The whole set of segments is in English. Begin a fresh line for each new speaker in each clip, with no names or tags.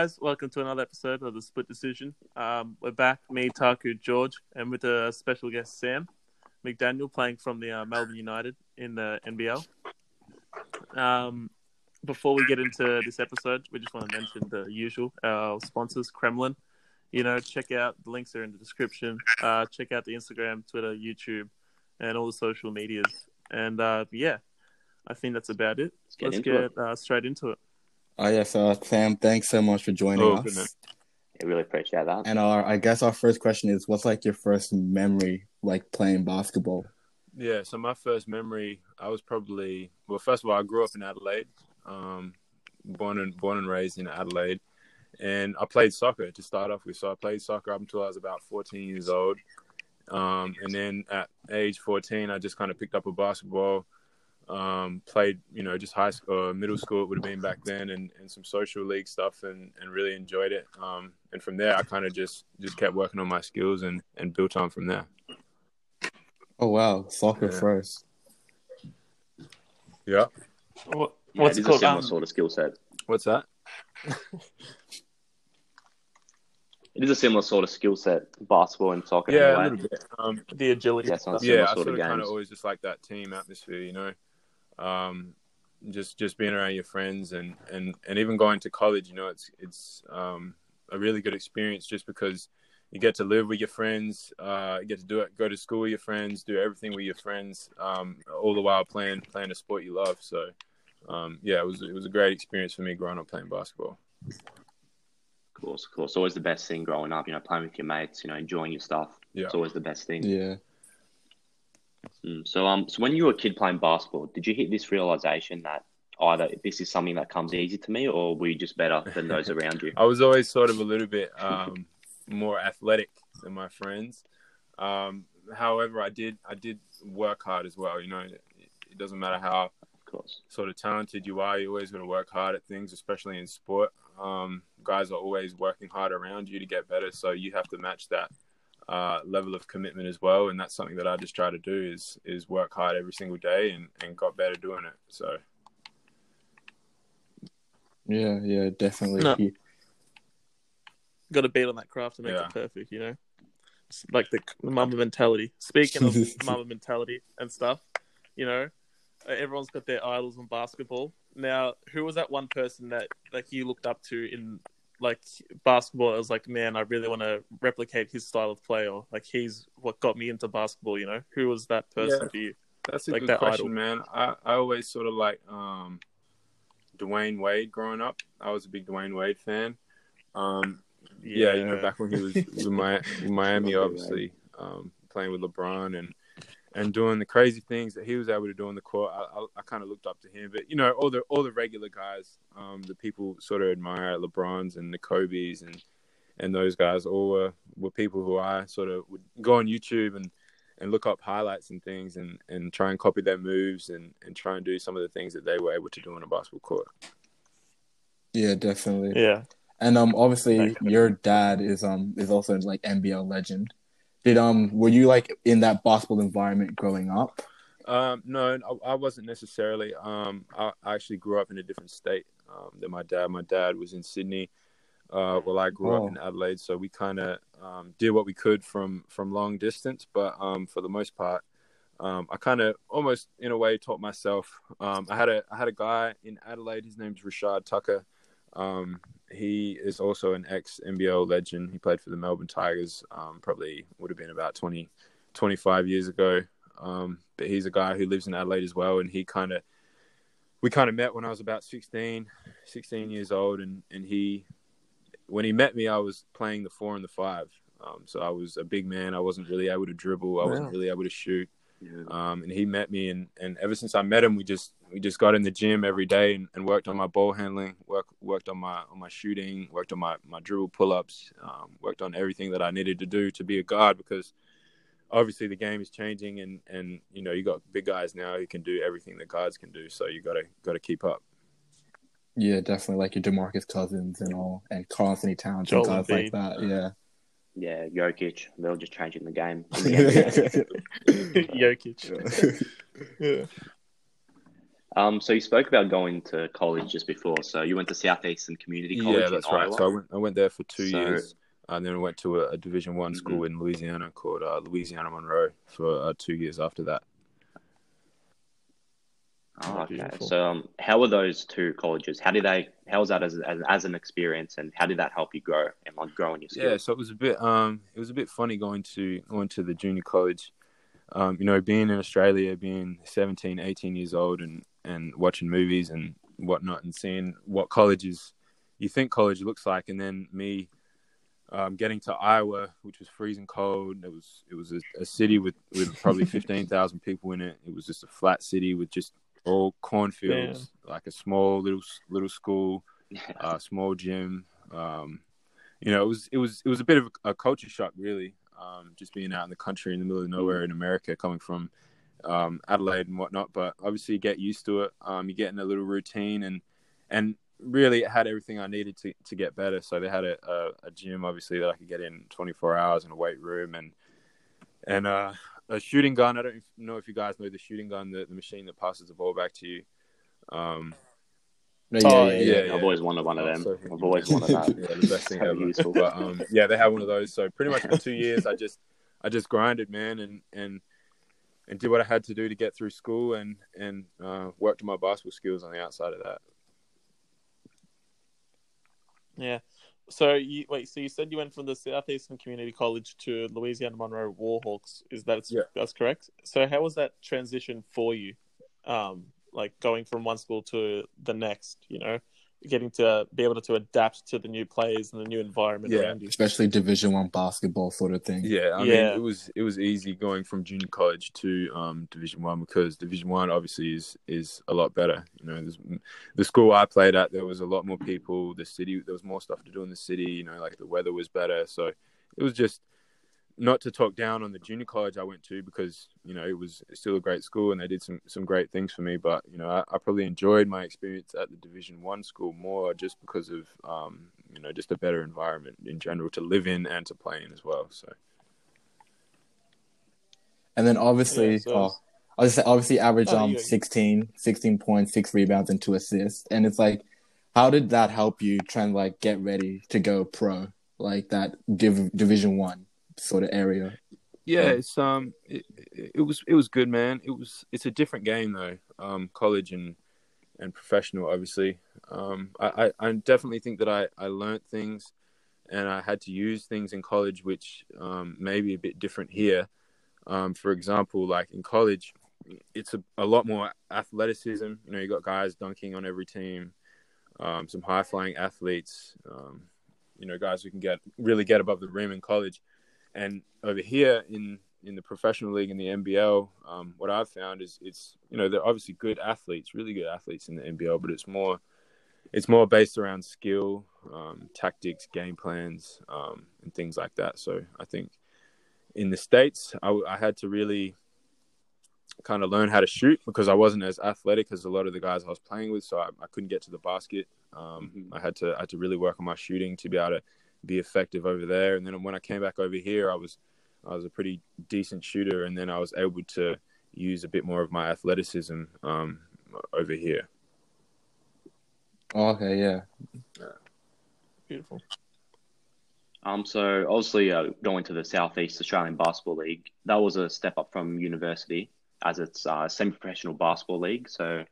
guys? Welcome to another episode of the Split Decision. Um, we're back, me, Taku, George, and with a special guest, Sam McDaniel, playing from the uh, Melbourne United in the NBL. Um, before we get into this episode, we just want to mention the usual our sponsors, Cremlon. You know, check out the links are in the description. Uh, check out the Instagram, Twitter, YouTube, and all the social medias. And uh, yeah, I think that's about it.
get
Let's get
it.
Uh, straight into it.
Oh yes, uh, Sam. Thanks so much for joining
Oh,
us.
goodness.
I really appreciate that.
And our, I guess our first question is, what's like your first memory like playing basketball?
Yeah, so my first memory, I was probably well. First of all, I grew up in Adelaide, um, born and born and raised in Adelaide, and I played soccer to start off with. So I played soccer up until I was about 14 years old, um, and then at age 14, I just kind of picked up a basketball, um, played you know just high school, or middle school it would have been back then, and, and some social league stuff, and, and really enjoyed it. Um, and from there, I kind of just just kept working on my skills and, and built on from there.
Oh wow, soccer
Yeah.
first.
Yeah,
What,
Yeah,
what's
it
it
is a similar
Um,
sort of skill set.
what's that?
It is a similar sort of skill set, basketball and soccer.
Yeah, a
in a way.
little bit. Um,
the agility.
Yeah,
yeah,
similar
I
sort
sort
of
of kind of always just like that team atmosphere, you know. Um, just just being around your friends and and and even going to college, you know, it's it's um a really good experience just because you get to live with your friends, uh, you get to do it, go to school with your friends, do everything with your friends, um, all the while playing playing a sport you love. So, um, yeah, it was it was a great experience for me growing up playing basketball.
Of course, of course. Always the best thing growing up, you know, playing with your mates, you know, enjoying your stuff.
Yeah.
It's always the best thing.
Yeah.
Mm. So, um, so when you were a kid playing basketball, did you hit this realization that either this is something that comes easy to me, or were you just better than those around you?
I was always sort of a little bit um, more athletic than my friends. Um, however, I did I did work hard as well. You know, it, it doesn't matter how
Of course.
sort of talented you are, you always got to work hard at things, especially in sport. Um, guys are always working hard around you to get better, so you have to match that uh, level of commitment as well. And that's something that I just try to do is is work hard every single day and, and got better doing it. So
Yeah, yeah, definitely.
No.
He-
Got to beat on that craft to make
Yeah.
it perfect. You know, it's like the, the mama mentality. Speaking of mama mentality and stuff, you know, everyone's got their idols in basketball. Now, who was that one person that like you looked up to in like basketball? It was like, man, I really want to replicate his style of play, or like he's what got me into basketball. You know, who was that person
Yeah.
for you?
That's a
Like
good
that
question,
idol.
man. I, I always sort of like um, Dwyane Wade growing up. I was a big Dwyane Wade fan. Um, yeah. you know, back when he was with Mi- with Miami, obviously um, playing with LeBron and and doing the crazy things that he was able to do on the court. I, I, I kind of looked up to him, but you know, all the all the regular guys, um, the people sort of admire LeBrons and the Kobe's and and those guys all were, were people who I sort of would go on YouTube and and look up highlights and things and, and try and copy their moves and, and try and do some of the things that they were able to do on a basketball court.
yeah, definitely.
yeah.
And um, obviously,
That
your dad is um is also like NBL legend. Did um were you like in that basketball environment growing up?
Um, no, I, I wasn't necessarily. Um, I, I actually grew up in a different state um, than my dad. My dad was in Sydney. Uh, well, I grew
Oh.
up in Adelaide, so we kind of um, did what we could from from long distance. But um, for the most part, um, I kind of almost in a way taught myself. Um, I had a I had a guy in Adelaide. His name's Rashad Tucker. Um, he is also an ex NBL legend. He played for the Melbourne Tigers. Um, probably would have been about 20, 25 years ago. Um, but he's a guy who lives in Adelaide as well, and he kind of we kind of met when I was about 16, 16 years old, and and he when he met me, I was playing the four and the five. Um, so I was a big man. I wasn't really able to dribble. I wasn't really able to shoot.
Yeah.
Um, and he met me, and, and ever since I met him, we just we just got in the gym every day and, and worked on my ball handling, work, worked on my on my shooting, worked on my my dribble pull ups, um, worked on everything that I needed to do to be a guard because obviously the game is changing, and, and you know you got big guys now who can do everything that guards can do, so you gotta gotta keep up.
Yeah, definitely like your Demarcus Cousins and all, and Karl-Anthony Towns
Joel
and guys like that. Yeah.
Yeah, Jokic. They're just changing the game. In the NBA.
Jokic. yeah.
Um, so you spoke about going to college just before. So you went to Southeastern Community College.
Yeah,
in
that's right.
Iowa?
So I went, I went there for two
So-
years, and then I went to a, a Division One school in Louisiana called uh, Louisiana Monroe for uh, two years after that.
Oh, okay.
Beautiful.
So, um, how were those two colleges? How did they? How was that as, as as an experience, and how did that help you grow and like growing your skills?
Yeah, so it was a bit um it was a bit funny going to going to the junior college. Um, you know, being in Australia, being 17, 18 years old and and watching movies and whatnot and seeing what colleges you think college looks like and then me um, getting to Iowa, which was freezing cold. It was it was a, a city with, with probably fifteen thousand people in it. It was just a flat city with just all cornfields, like a small little little school uh, small gym. Um, you know, it was it was it was a bit of a culture shock, really. Um, just being out in the country in the middle of nowhere in America, coming from um, Adelaide and whatnot. But obviously, you get used to it. Um, you get in a little routine, and and really, it had everything I needed to to get better. So they had a, a, a gym, obviously, that I could get in 24 hours, in a weight room, and and uh, a shooting gun. I don't know if you guys know the shooting gun, the, the machine that passes the ball back to you. Um,
No,
Oh,
yeah, yeah,
yeah,
yeah.
I've always wanted one of
Oh,
them.
so-
I've always wanted that.
yeah, the best thing ever.
useful.
But um, yeah, they have one of those. So pretty much for two years, I just I just grinded, man, and and and did what I had to do to get through school, and and uh, worked on my basketball skills on the outside of that.
Yeah. So you wait. So you said you went from the Southeastern Community College to Louisiana Monroe Warhawks. Is that
Yeah.
that's correct? So how was that transition for you? Um, like going from one school to the next. You know, getting to be able to adapt to the new players and the new environment
Yeah.
around you.
Especially Division One basketball sort of thing.
Yeah, I
Yeah.
mean, it was it was easy going from junior college to um, Division One because Division One obviously is is a lot better. You know, the school I played at, there was a lot more people. The city, there was more stuff to do in the city. You know, like the weather was better, so it was just not to talk down on the junior college I went to because you know it was still a great school and they did some some great things for me. But you know, I, I probably enjoyed my experience at the Division One school more just because of um, you know just a better environment in general to live in and to play in as well. So.
And then obviously,
Yeah, so-
oh, I was gonna say, obviously average
Oh,
um
you-
16, 16 points, six rebounds, and two assists. And it's like, how did that help you try and like get ready to go pro, like that div- Division One sort of area?
Yeah,
Yeah.
it's um, it, it was it was good, man. It was it's a different game though. Um, college and and professional, obviously. Um, I, I, I definitely think that I I learned things, and I had to use things in college which um maybe a bit different here. Um, for example, like in college, it's a, a lot more athleticism. You know, you got guys dunking on every team, um, some high flying athletes. Um, you know, guys who can get really get above the rim in college. And over here in in the professional league in the NBL, um, what I've found is it's you know they're obviously good athletes, really good athletes in the NBL, but it's more it's more based around skill, um, tactics, game plans, um, and things like that. So I think in the states, I, I had to really kind of learn how to shoot because I wasn't as athletic as a lot of the guys I was playing with, so I, I couldn't get to the basket. Um,
Mhm.
I had to I had to really work on my shooting to be able to be effective over there. And then when I came back over here, I was I was a pretty decent shooter, and then I was able to use a bit more of my athleticism um, over here.
Oh, okay, yeah.
Beautiful.
Um, so obviously, uh, going to the Southeast Australian Basketball League, that was a step up from university as it's uh, semi-professional basketball league. So,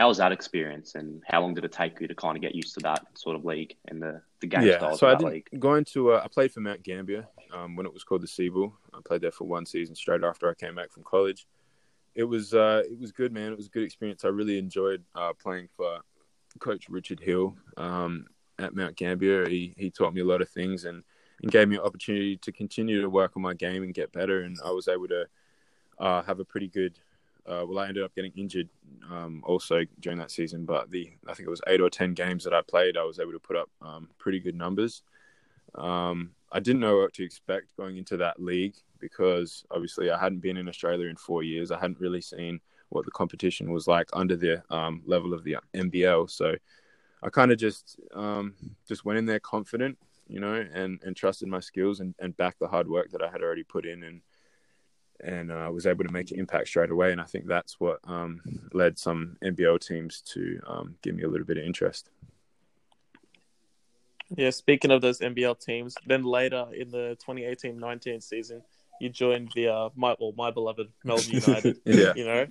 how was that experience, and how long did it take you to kind of get used to that sort of league and the the game
yeah,
styles
so I
of that
didn't
league?
go into uh, I played for Mount Gambier um, when it was called the SEABL. I played there for one season straight after I came back from college. It was uh, it was good, man. It was a good experience. I really enjoyed uh, playing for Coach Richard Hill um, at Mount Gambier. He he taught me a lot of things and, and gave me an opportunity to continue to work on my game and get better. And I was able to uh, have a pretty good. Uh, well, I ended up getting injured um, also during that season, but the I think it was eight or ten games that I played, I was able to put up um, pretty good numbers. Um, I didn't know what to expect going into that league because obviously I hadn't been in Australia in four years. I hadn't really seen what the competition was like under the um, level of the NBL. So I kind of just um, just went in there confident, you know, and, and trusted my skills and, and backed the hard work that I had already put in. And and uh, was able to make an impact straight away. And I think that's what um, led some NBL teams to um, give me a little bit of interest.
Yeah, speaking of those NBL teams, then later in the 2018-19 season, you joined the uh, my well, my beloved Melbourne United.
Yeah.
You know,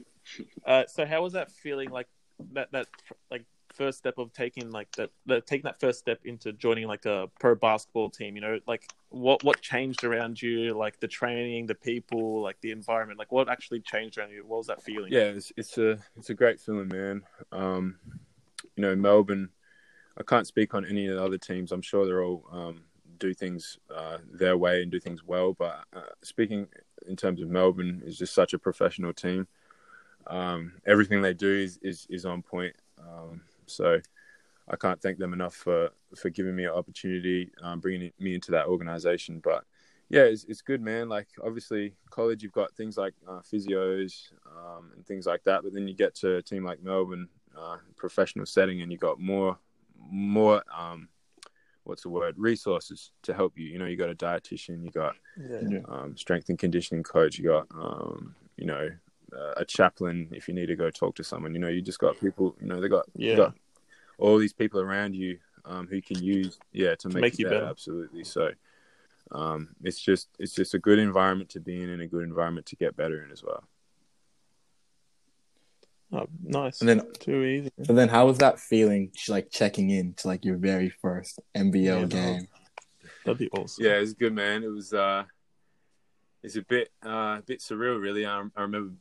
uh, so how was that feeling? Like that that like first step of taking like that, taking that first step into joining like a pro basketball team. You know, like what what changed around you? Like the training, the people, like the environment. Like what actually changed around you? What was that feeling?
Yeah, it's, it's a it's a great feeling, man. Um, you know, Melbourne. I can't speak on any of the other teams. I'm sure they're all um, do things uh, their way and do things well. But uh, speaking in terms of Melbourne, is just such a professional team. Um, everything they do is is, is on point. Um, so I can't thank them enough for for giving me an opportunity, um, bringing me into that organization. But yeah, it's, it's good, man. Like obviously, college you've got things like uh, physios um, and things like that, but then you get to a team like Melbourne, uh, professional setting, and you got more more um, what's the word resources to help you. You know, you got a dietitian, you got
Yeah.
um, strength and conditioning coach, you got um, you know a chaplain if you need to go talk to someone. You know, you just got people. You know, they got
Yeah.
got all these people around you um, who can use yeah to make,
make
you
you
better.
better.
Absolutely. So um, it's just it's just a good environment to be in and a good environment to get better in as well.
Oh, nice.
And then,
Too easy.
And then, how was that feeling? Like checking in to like your very first NBL
Yeah,
game.
That'd be awesome.
Yeah, it was good, man. It was uh, it's a bit uh, a bit surreal, really. I, I remember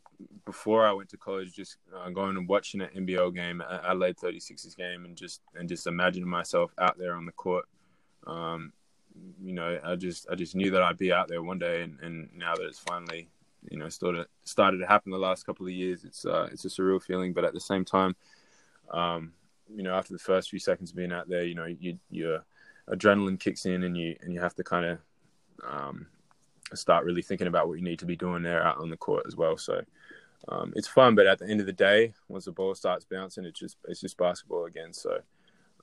before I went to college, just uh, going and watching an NBL game, Adelaide 36ers game, and just and just imagining myself out there on the court. Um, you know, I just I just knew that I'd be out there one day, and, and now that it's finally you know started started to happen the last couple of years, it's uh, it's a surreal feeling, but at the same time, um, you know, after the first few seconds of being out there, you know, you your adrenaline kicks in, and you and you have to kind of um, start really thinking about what you need to be doing there out on the court as well. So um, it's fun, but at the end of the day, once the ball starts bouncing, it's just it's just basketball again. So,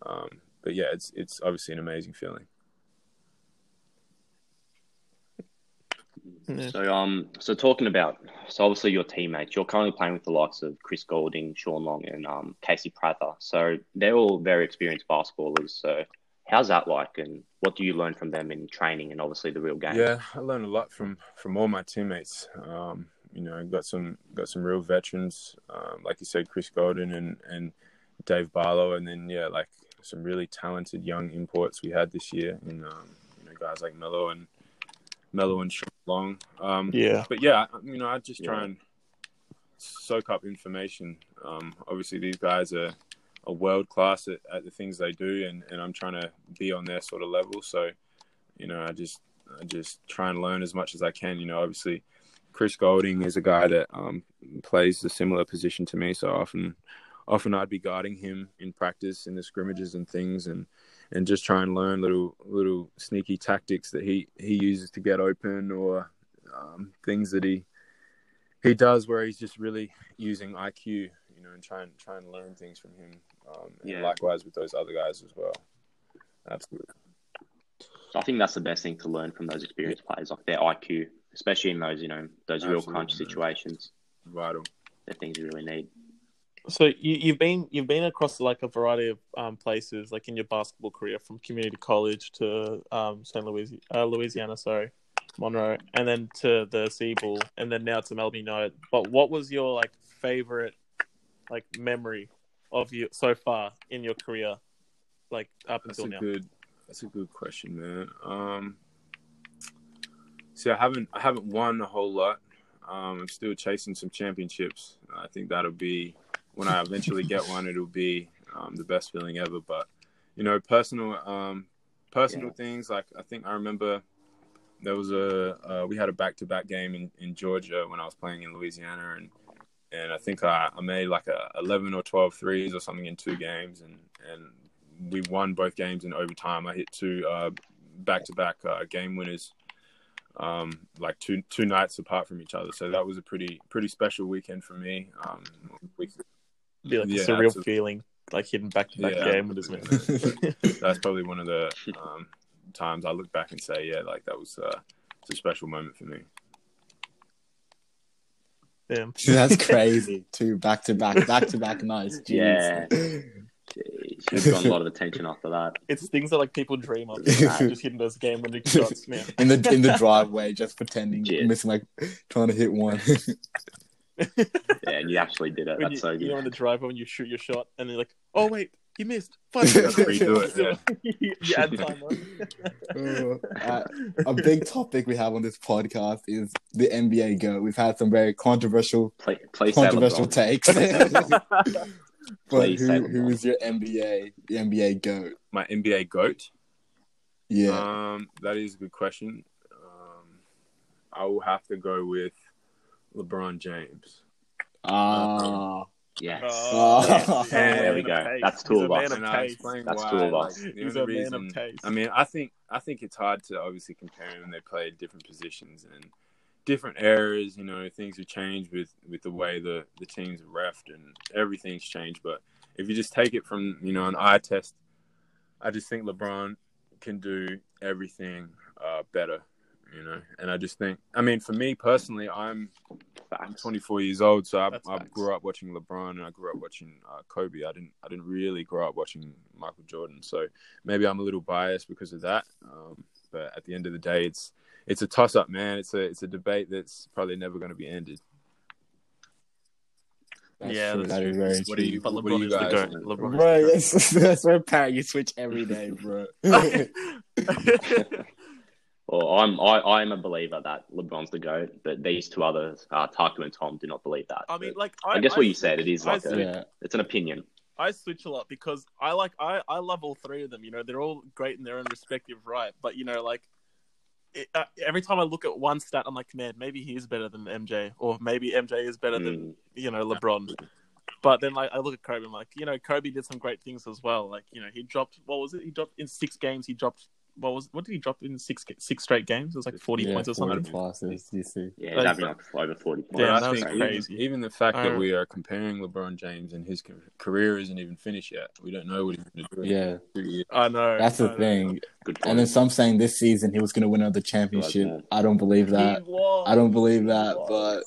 um, but yeah, it's it's obviously an amazing feeling.
Yeah.
So um, so talking about so obviously your teammates, you're currently playing with the likes of Chris Golding, Shawn Long, and um Casey Prather. So they're all very experienced basketballers. So how's that like, and what do you learn from them in training and obviously the real game?
Yeah, I learned a lot from from all my teammates. Um, you know, got some got some real veterans, um, like you said, Chris Golding and and Dave Barlow, and then yeah, like some really talented young imports we had this year, and um, you know guys like Melo and Melo and Shawn Long. Um,
Yeah.
but yeah, you know, I just try
Yeah.
and soak up information. Um, obviously, these guys are, are world class at, at the things they do, and, and I'm trying to be on their sort of level. So, you know, I just I just try and learn as much as I can. You know, obviously, Chris Golding is a guy that um, plays a similar position to me, so often often I'd be guarding him in practice in the scrimmages and things, and and just try and learn little little sneaky tactics that he he uses to get open or um, things that he he does where he's just really using IQ, you know, and try and try and learn things from him. Um, and
Yeah.
likewise with those other guys as well. Absolutely.
I think that's the best thing to learn from those experienced players, like their IQ, especially in those you know those real crunch
man.
situations.
Vital.
They're things you really need.
So you, you've been you've been across like a variety of um, places, like in your basketball career, from community college to um, St. Louis, uh, Louisiana, sorry, Monroe, and then to the SEABL, and then now to Melbourne United. But what was your like favorite like memory of you so far in your career, like up
That's
until
a
now?
good. That's a good question, man. Um, see, I haven't I haven't won a whole lot. Um, I'm still chasing some championships. I think that'll be when I eventually get one. It'll be um, the best feeling ever. But you know, personal um, personal
Yeah.
things like I think I remember there was a uh, we had a back to back game in, in Georgia when I was playing in Louisiana and. And I think I, I made like a 11 or 12 threes or something in two games, and, and we won both games in overtime. I hit two uh, back-to-back uh, game winners, um, like two two nights apart from each other. So that was a pretty pretty special weekend for me. Um, we,
Be like
Yeah,
a surreal feeling, like hitting back to back game man.
that's probably one of the um, times I look back and say, yeah, like that was uh, it's a special moment for me.
Damn.
That's crazy. Two back to back, back to back nights. Jeez.
Yeah. She's gotten a lot of attention after that.
It's things that like people dream of. just hitting those game winning shots, man.
in the in the driveway, just pretending
Yeah.
missing like trying to hit one.
Yeah, and you actually did it.
When
That's
you,
so
you know,
good.
in the driveway when you shoot your shot and then you're like, oh wait, you missed.
Redo it,
you, you add time on.
Uh, a big topic we have on this podcast is the NBA go. We've had some very controversial
Play, play
controversial takes. but
Please
who, who
LeBron.
is your NBA the NBA goat?
My NBA goat.
Yeah.
Um, that is a good question. Um, I will have to go with LeBron James.
Ah.
Yes.
Oh.
he's a man
There we go.
taste.
That's two
He's a
of us.
man of
And I'll
taste.
explain
That's
why.
two
like,
He's
only
a man of taste.
I mean, I think I think it's hard to obviously compare them. They play different positions and different eras. You know, things have changed with with the way the the teams are refed and everything's changed. But if you just take it from you know an eye test, I just think LeBron can do everything uh, better. You know, and I just think, I mean, for me personally, I'm I'm 24 years old, so I, I grew up watching LeBron and I grew up watching uh, Kobe. I didn't I didn't really grow up watching Michael Jordan, so maybe I'm a little biased because of that. Um, but at the end of the day, it's it's a toss up, man. It's a it's a debate that's probably never going to be ended.
That's
Yeah,
true.
that's
That is
true.
very
What
true.
do you
But
what
LeBron
you
is the goat. LeBron is the goat.
yes, that's where Pat you switch every day, bro.
Well, I'm I, I'm a believer that LeBron's the goat, but these two others, uh, Taku and Tom, do not believe that.
I mean,
But
like,
I guess what you said, it is
I
like a-
yeah.
it's an opinion.
I switch a lot because I like I I love all three of them. You know, they're all great in their own respective right. But you know, like it, uh, every time I look at one stat, I'm like, man, maybe he is better than MJ, or maybe MJ is better than
Mm.
you know LeBron. But then like I look at Kobe, I'm like, you know, Kobe did some great things as well. Like you know, he dropped what was it? He dropped in six games. He dropped what was what did he drop in six six straight games? It was like forty
yeah,
points or
40
something.
plus is DC.
Yeah, he's
Like-
having like over forty points.
Yeah,
But
that was crazy.
even, even the fact that
Uh,
we are comparing LeBron James and his career isn't even finished yet. We don't know what he's going to do. in
Yeah.
I know.
that's
I
the
know.
thing. And then some saying this season he was going to win another championship.
Right,
I don't believe that. I don't believe that, but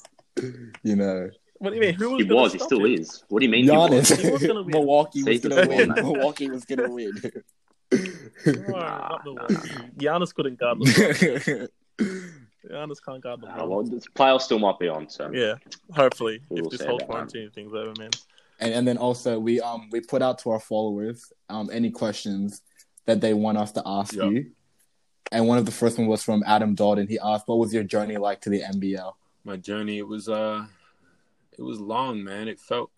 you know,
what do you mean? Who was
He was. He still
him?
is. What do you mean? He was?
Giannis,
He was gonna win.
Milwaukee was going to win. Milwaukee was going to win.
No,
Nah,
not
nah,
Milwaukee.
nah,
Giannis couldn't guard LeBron. Giannis can't guard LeBron.
well, this playoffs still might be on, so
Yeah, hopefully,
We'll
if this whole
that.
quarantine thing's over, man.
and and then also we um we put out to our followers um any questions that they want us to ask
Yeah.
you. And one of the first one was from Adam Dalton. He asked, "What was your journey like to the NBL?"
my journey it was uh it was long man it felt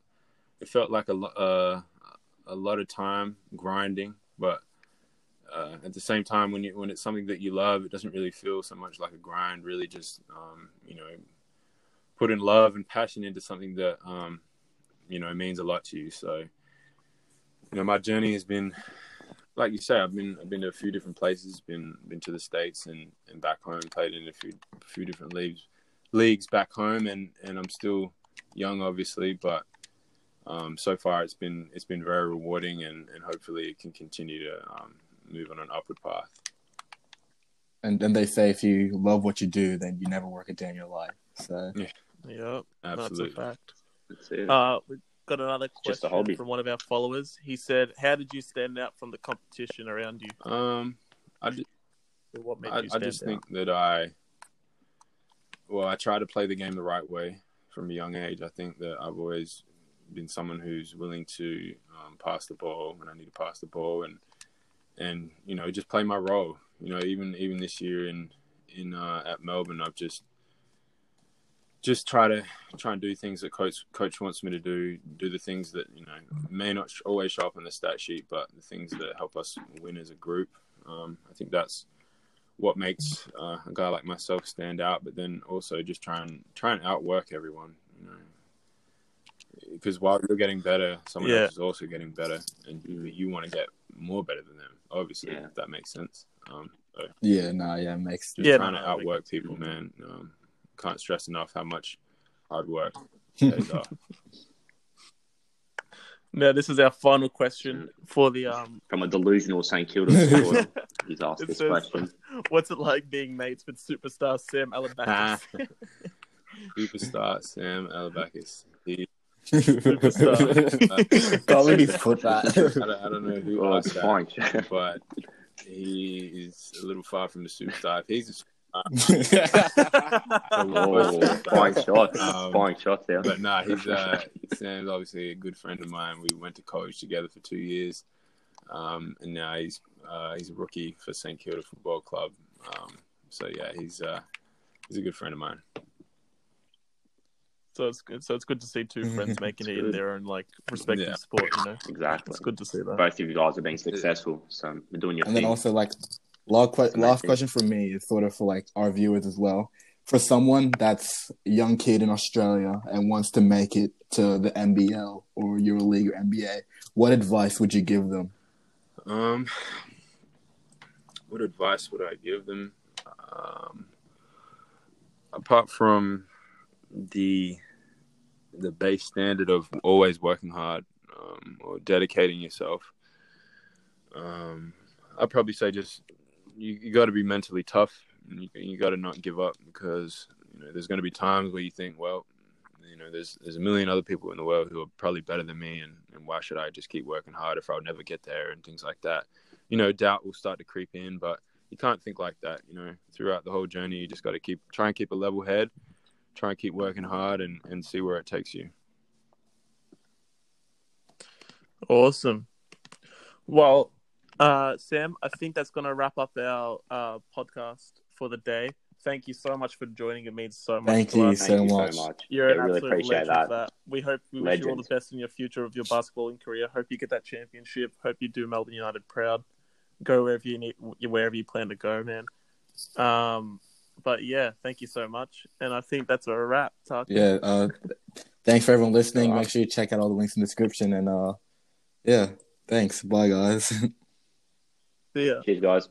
it felt like a uh, a lot of time grinding but uh, at the same time when you when it's something that you love it doesn't really feel so much like a grind really just um you know putting love and passion into something that um you know means a lot to you. So you know my journey has been like you say I've been I've been to a few different places been been to the states and and back home played in a few few different leagues leagues back home and and I'm still young obviously but um, so far it's been it's been very rewarding and, and hopefully it can continue to um, move on an upward path
And then they say if you love what you do, then you never work a day in your life. So yeah,
Yep,
absolutely
that's a fact.
that's it.
Uh, we got another
Just a
question
hobby.
from one of our followers. He said, "How did you stand out from the competition around you?
um I, ju-
What made
I,
you
I just
out?"
think that I well I try to play the game the right way from a young age I think that I've always been someone who's willing to um, pass the ball when I need to pass the ball and and you know just play my role you know even even this year in in uh, at Melbourne I've just just try to try and do things that coach coach wants me to do do the things that you know may not always show up on the stat sheet but the things that help us win as a group. Um, I think that's what makes uh, a guy like myself stand out but then also just try and try and outwork everyone you know because while you're getting better someone
Yeah.
else is also getting better and you, you want to get more better than them obviously
Yeah.
if that makes sense um, so
yeah, no, yeah, it makes
just
Yeah,
trying
no,
to
no, that makes
outwork people, man. Um, can't stress enough how much hard work pays off.
Now, this is our final question for the um.
From a delusional St Kilda supporter, he's asked
It
this
says-
question.
What's it like being mates with superstar Sam Alabama?
superstar Sam Alabakis. He,
Superstar.
Can't really put
I,
that.
don't, I don't know who
Oh,
asked that,
fine.
but he is a little far from the superstar. If he's a
oh,
superstar,
fine shots.
Um,
fine shots there.
But nah, he's uh, Sam's obviously a good friend of mine. We went to college together for two years, um, and now he's uh, he's a rookie for St Kilda Football Club. Um, so yeah, he's uh, he's a good friend of mine.
So it's good. So it's good to see two friends making it in their own like respective
Yeah.
sport. You know,
Exactly.
it's good to see that.
Both of you guys are being successful, so you're doing your thing.
and
thing.
then also like last, que- last question for me is sort of for like our viewers as well. For someone that's a young kid in Australia and wants to make it to the NBL or EuroLeague or NBA, what advice would you give them?
Um, what advice would I give them? Um, apart from the the base standard of always working hard um, or dedicating yourself, um, I'd probably say just you, you got to be mentally tough. And you, you got to not give up because you know there's going to be times where you think, well, you know, there's there's a million other people in the world who are probably better than me, and, and why should I just keep working hard if I'll never get there and things like that. You know, doubt will start to creep in, but you can't think like that. You know, throughout the whole journey, you just got to keep try and keep a level head, try and keep working hard, and and see where it takes you.
Awesome. Well, uh, Sam, I think that's going to wrap up our uh, podcast for the day. Thank you so much for joining. It means so much
Thank you
us.
so
Thank you
much.
so much.
You're
yeah,
an
really
absolute
appreciate
legend
that.
that. We hope we wish you all the best in your future of your basketballing career. Hope you get that championship. Hope you do Melbourne United proud. Go wherever you need, wherever you plan to go, man. Um, but yeah, thank you so much, and I think that's a wrap. Tuck.
Yeah. Uh, thanks for everyone listening. Make sure you check out all the links in the description. And uh, yeah, thanks. Bye, guys.
See ya.
Cheers, guys.